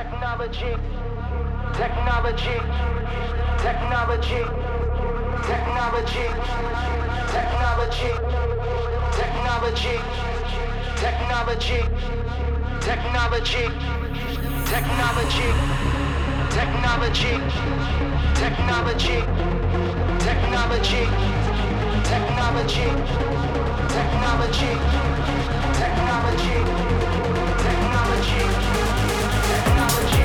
Technology, technology, technology, technology, technology, technology, technology, technology, technology, technology, technology, technology, technology, technology, technology, technology technology,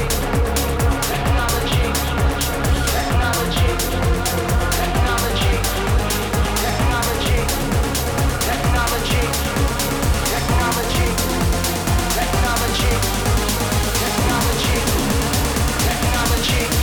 technology, technology.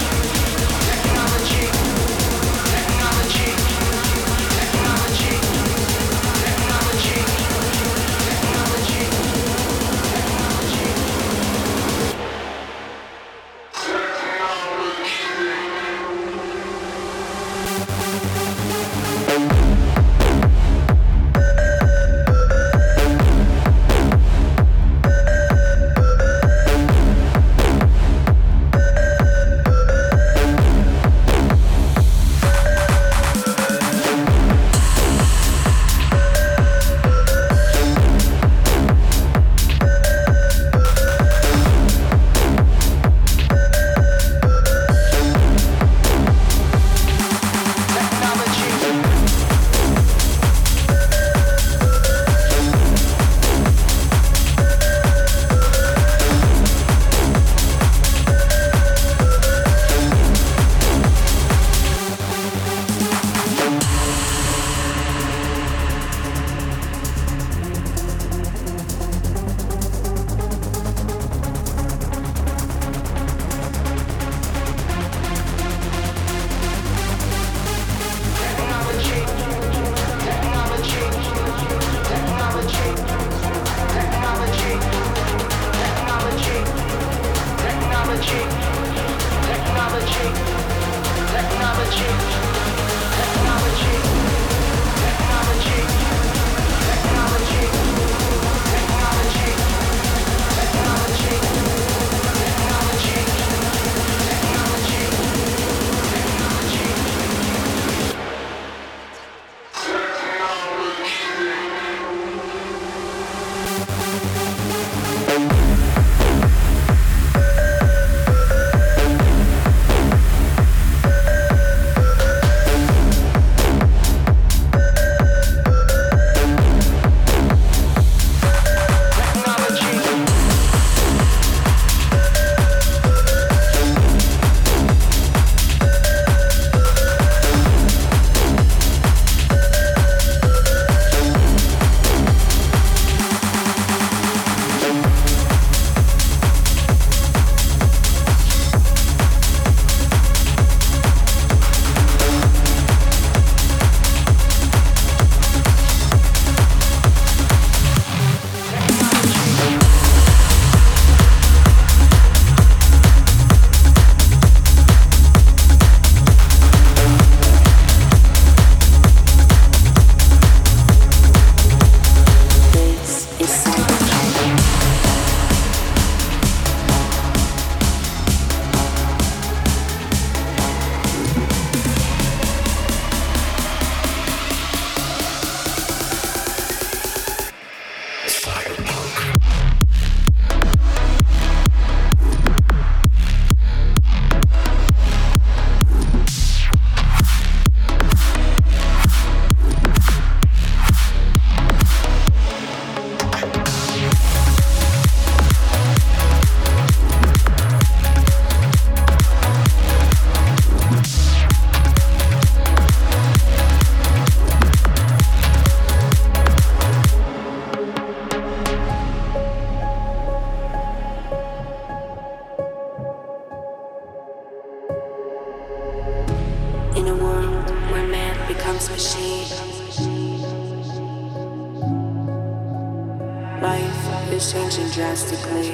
Life is changing drastically.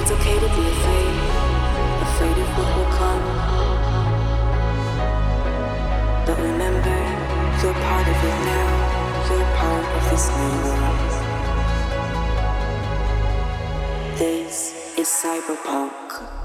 It's okay to be afraid, afraid of what will come. But remember, you're part of it now, you're part of this new world. This is cyberpunk.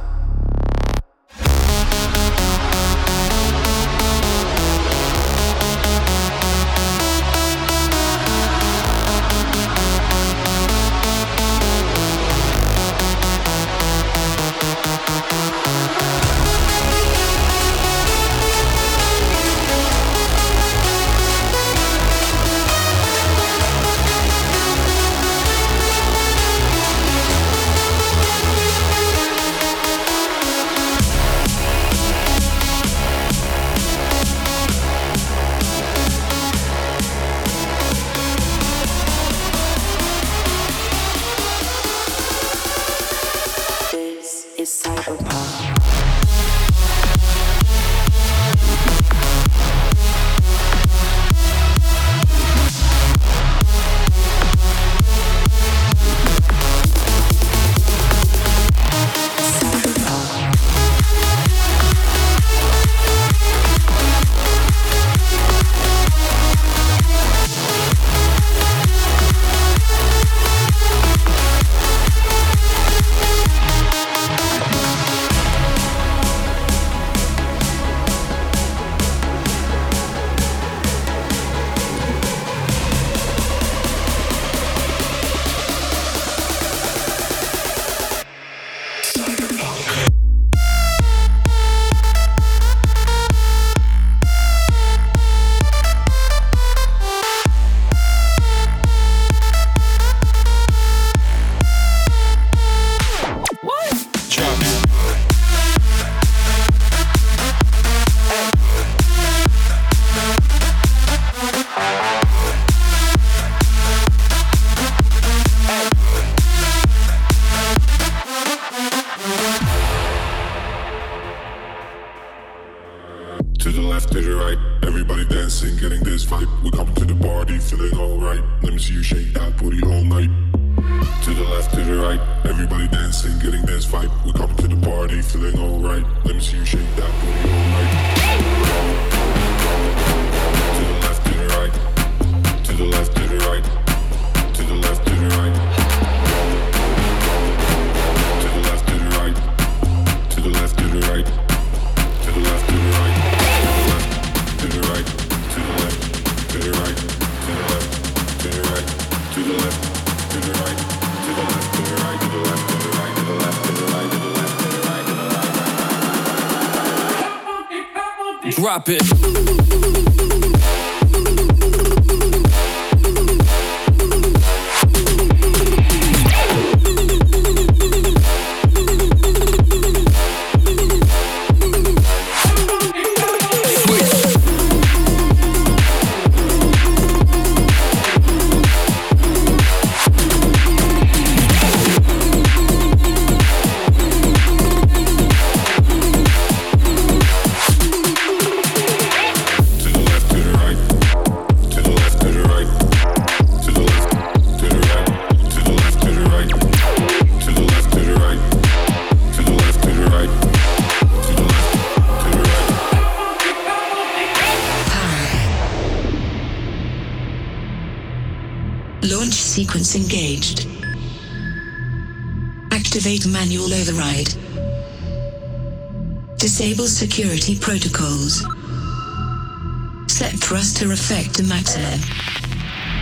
Drop it. Disable security protocols. Set thruster effect to maximum.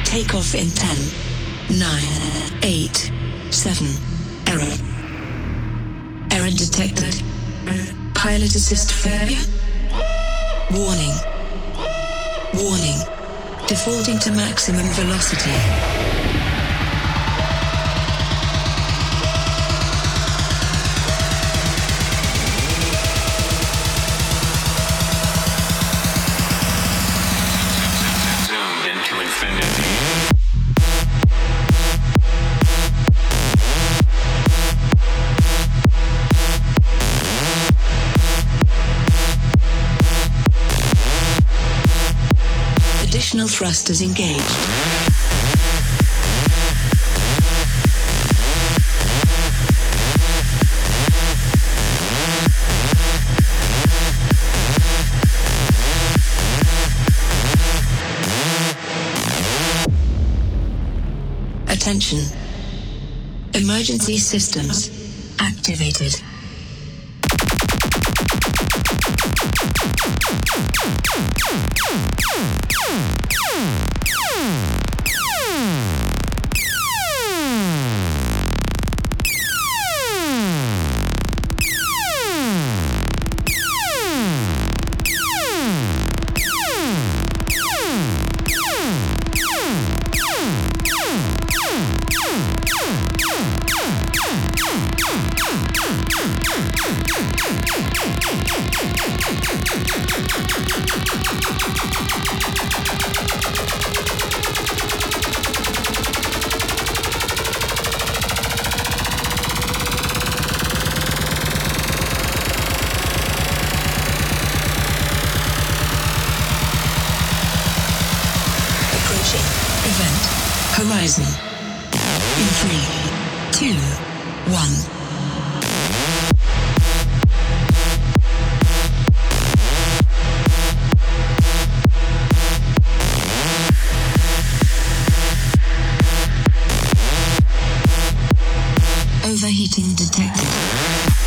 Take off in 10, 9, 8, 7. Error. Error detected. Pilot assist failure. Warning. Warning. Defaulting to maximum velocity. Thrusters engaged. Attention. Emergency systems activated. Overheating detected.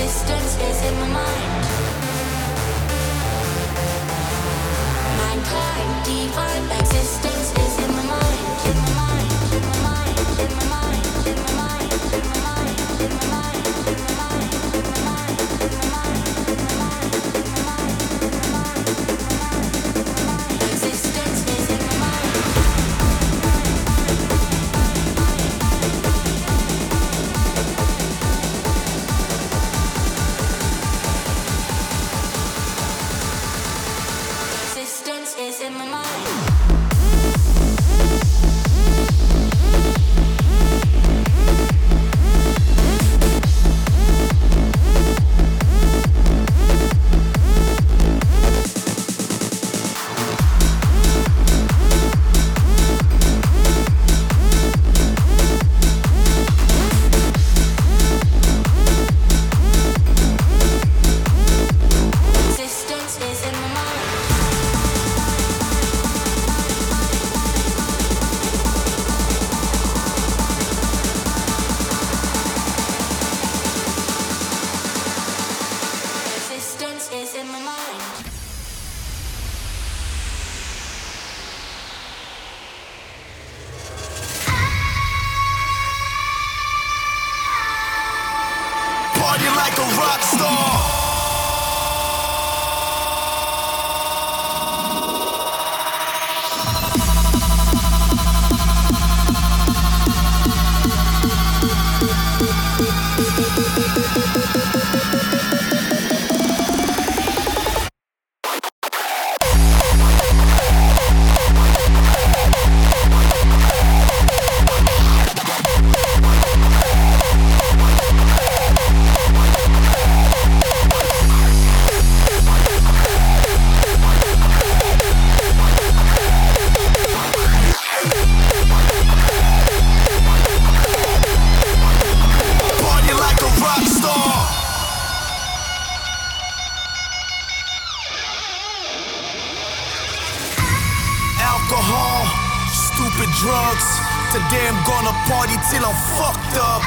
Existence is in my mind. divine, divine existence is in my mind, in mind, in mind, in mind. In my mind. Like a rock star. Stupid drugs. Today I'm gonna party till I'm fucked up.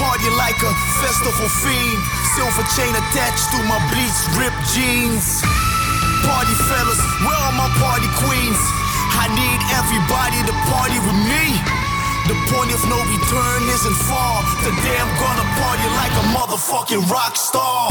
Party like a festival fiend. Silver chain attached to my bleached ripped jeans. Party fellas, where are my party queens? I need everybody to party with me. The point of no return isn't far. Today I'm gonna party like a motherfucking rock star.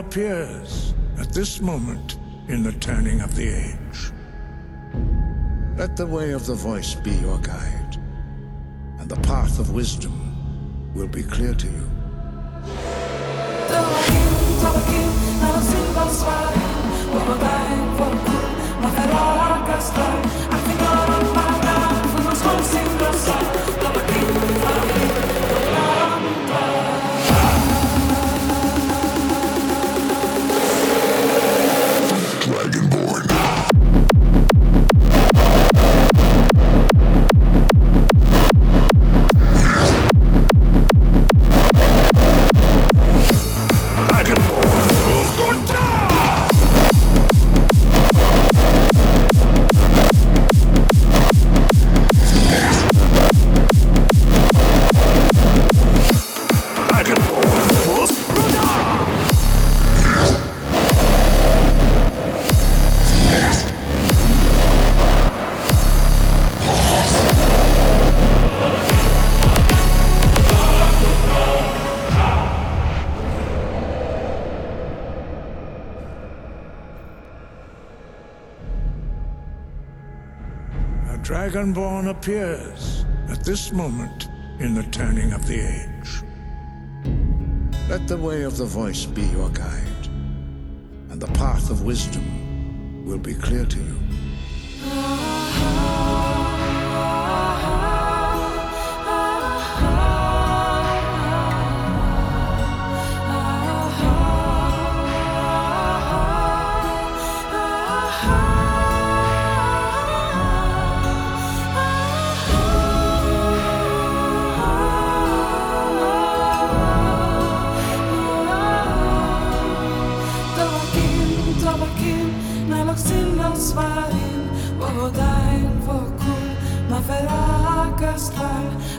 Appears at this moment in the turning of the age. Let the way of the voice be your guide, and the path of wisdom will be clear to you. Dragonborn appears at this moment in the turning of the age. Let the way of the voice be your guide, and the path of wisdom will be clear to you.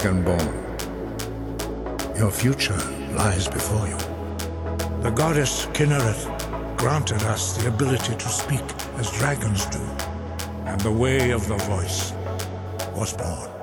Dragonborn. Your future lies before you. The goddess Kynareth granted us the ability to speak as dragons do, and the way of the voice was born.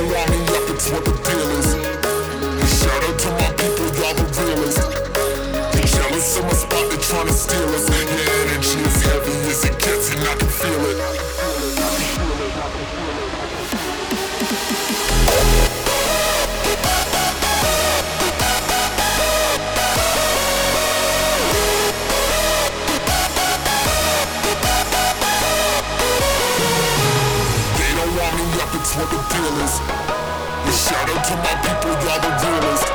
don't up, it's what the deal is. feelings. Yeah, shout out to my people, y'all the realest.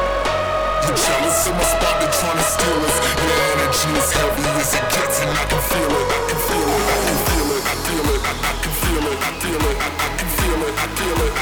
You jealous in my spot, they trying to steal us. Your energy is heavy as it gets, and I can feel it. I can feel it. I can feel it. I feel it. I can feel it. I feel it. I can feel it. I feel it.